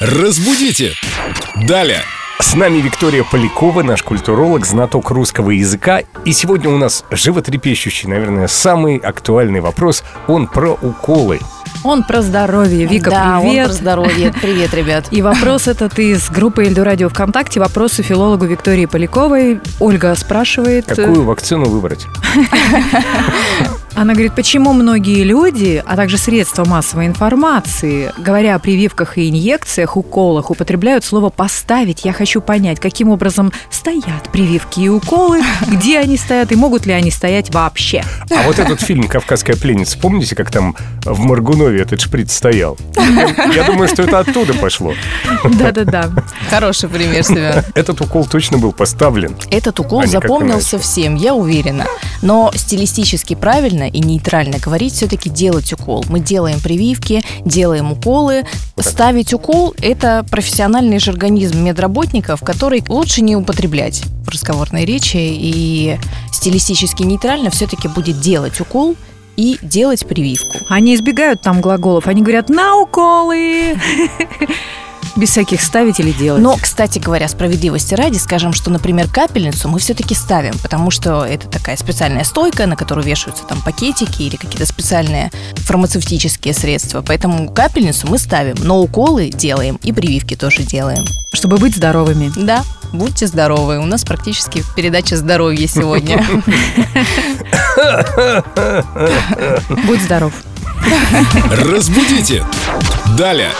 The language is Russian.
Разбудите! Далее! С нами Виктория Полякова, наш культуролог, знаток русского языка. И сегодня у нас животрепещущий, наверное, самый актуальный вопрос. Он про уколы. Он про здоровье. Вика, да, привет. он про здоровье. Привет, ребят. И вопрос этот из группы Эльду Радио ВКонтакте. Вопросы филологу Виктории Поляковой. Ольга спрашивает... Какую вакцину выбрать? Она говорит, почему многие люди, а также средства массовой информации, говоря о прививках и инъекциях, уколах, употребляют слово «поставить». Я хочу понять, каким образом стоят прививки и уколы, где они стоят и могут ли они стоять вообще. А вот этот фильм «Кавказская пленница», помните, как там в Маргунове этот шприц стоял? Я, думаю, что это оттуда пошло. Да-да-да. Хороший пример, Семен. Этот укол точно был поставлен. Этот укол А запомнился всем, я уверена. Но стилистически правильно и нейтрально говорить все-таки делать укол. Мы делаем прививки, делаем уколы. Ставить укол – это профессиональный же организм медработников, который лучше не употреблять в разговорной речи. И стилистически нейтрально все-таки будет делать укол и делать прививку. Они избегают там глаголов. Они говорят «на уколы». Без всяких ставить или делать. Но, кстати говоря, справедливости ради, скажем, что, например, капельницу мы все-таки ставим, потому что это такая специальная стойка, на которую вешаются там пакетики или какие-то специальные фармацевтические средства. Поэтому капельницу мы ставим, но уколы делаем и прививки тоже делаем. чтобы быть здоровыми. Да, будьте здоровы. У нас практически передача здоровья сегодня. Будь здоров. Разбудите! Далее!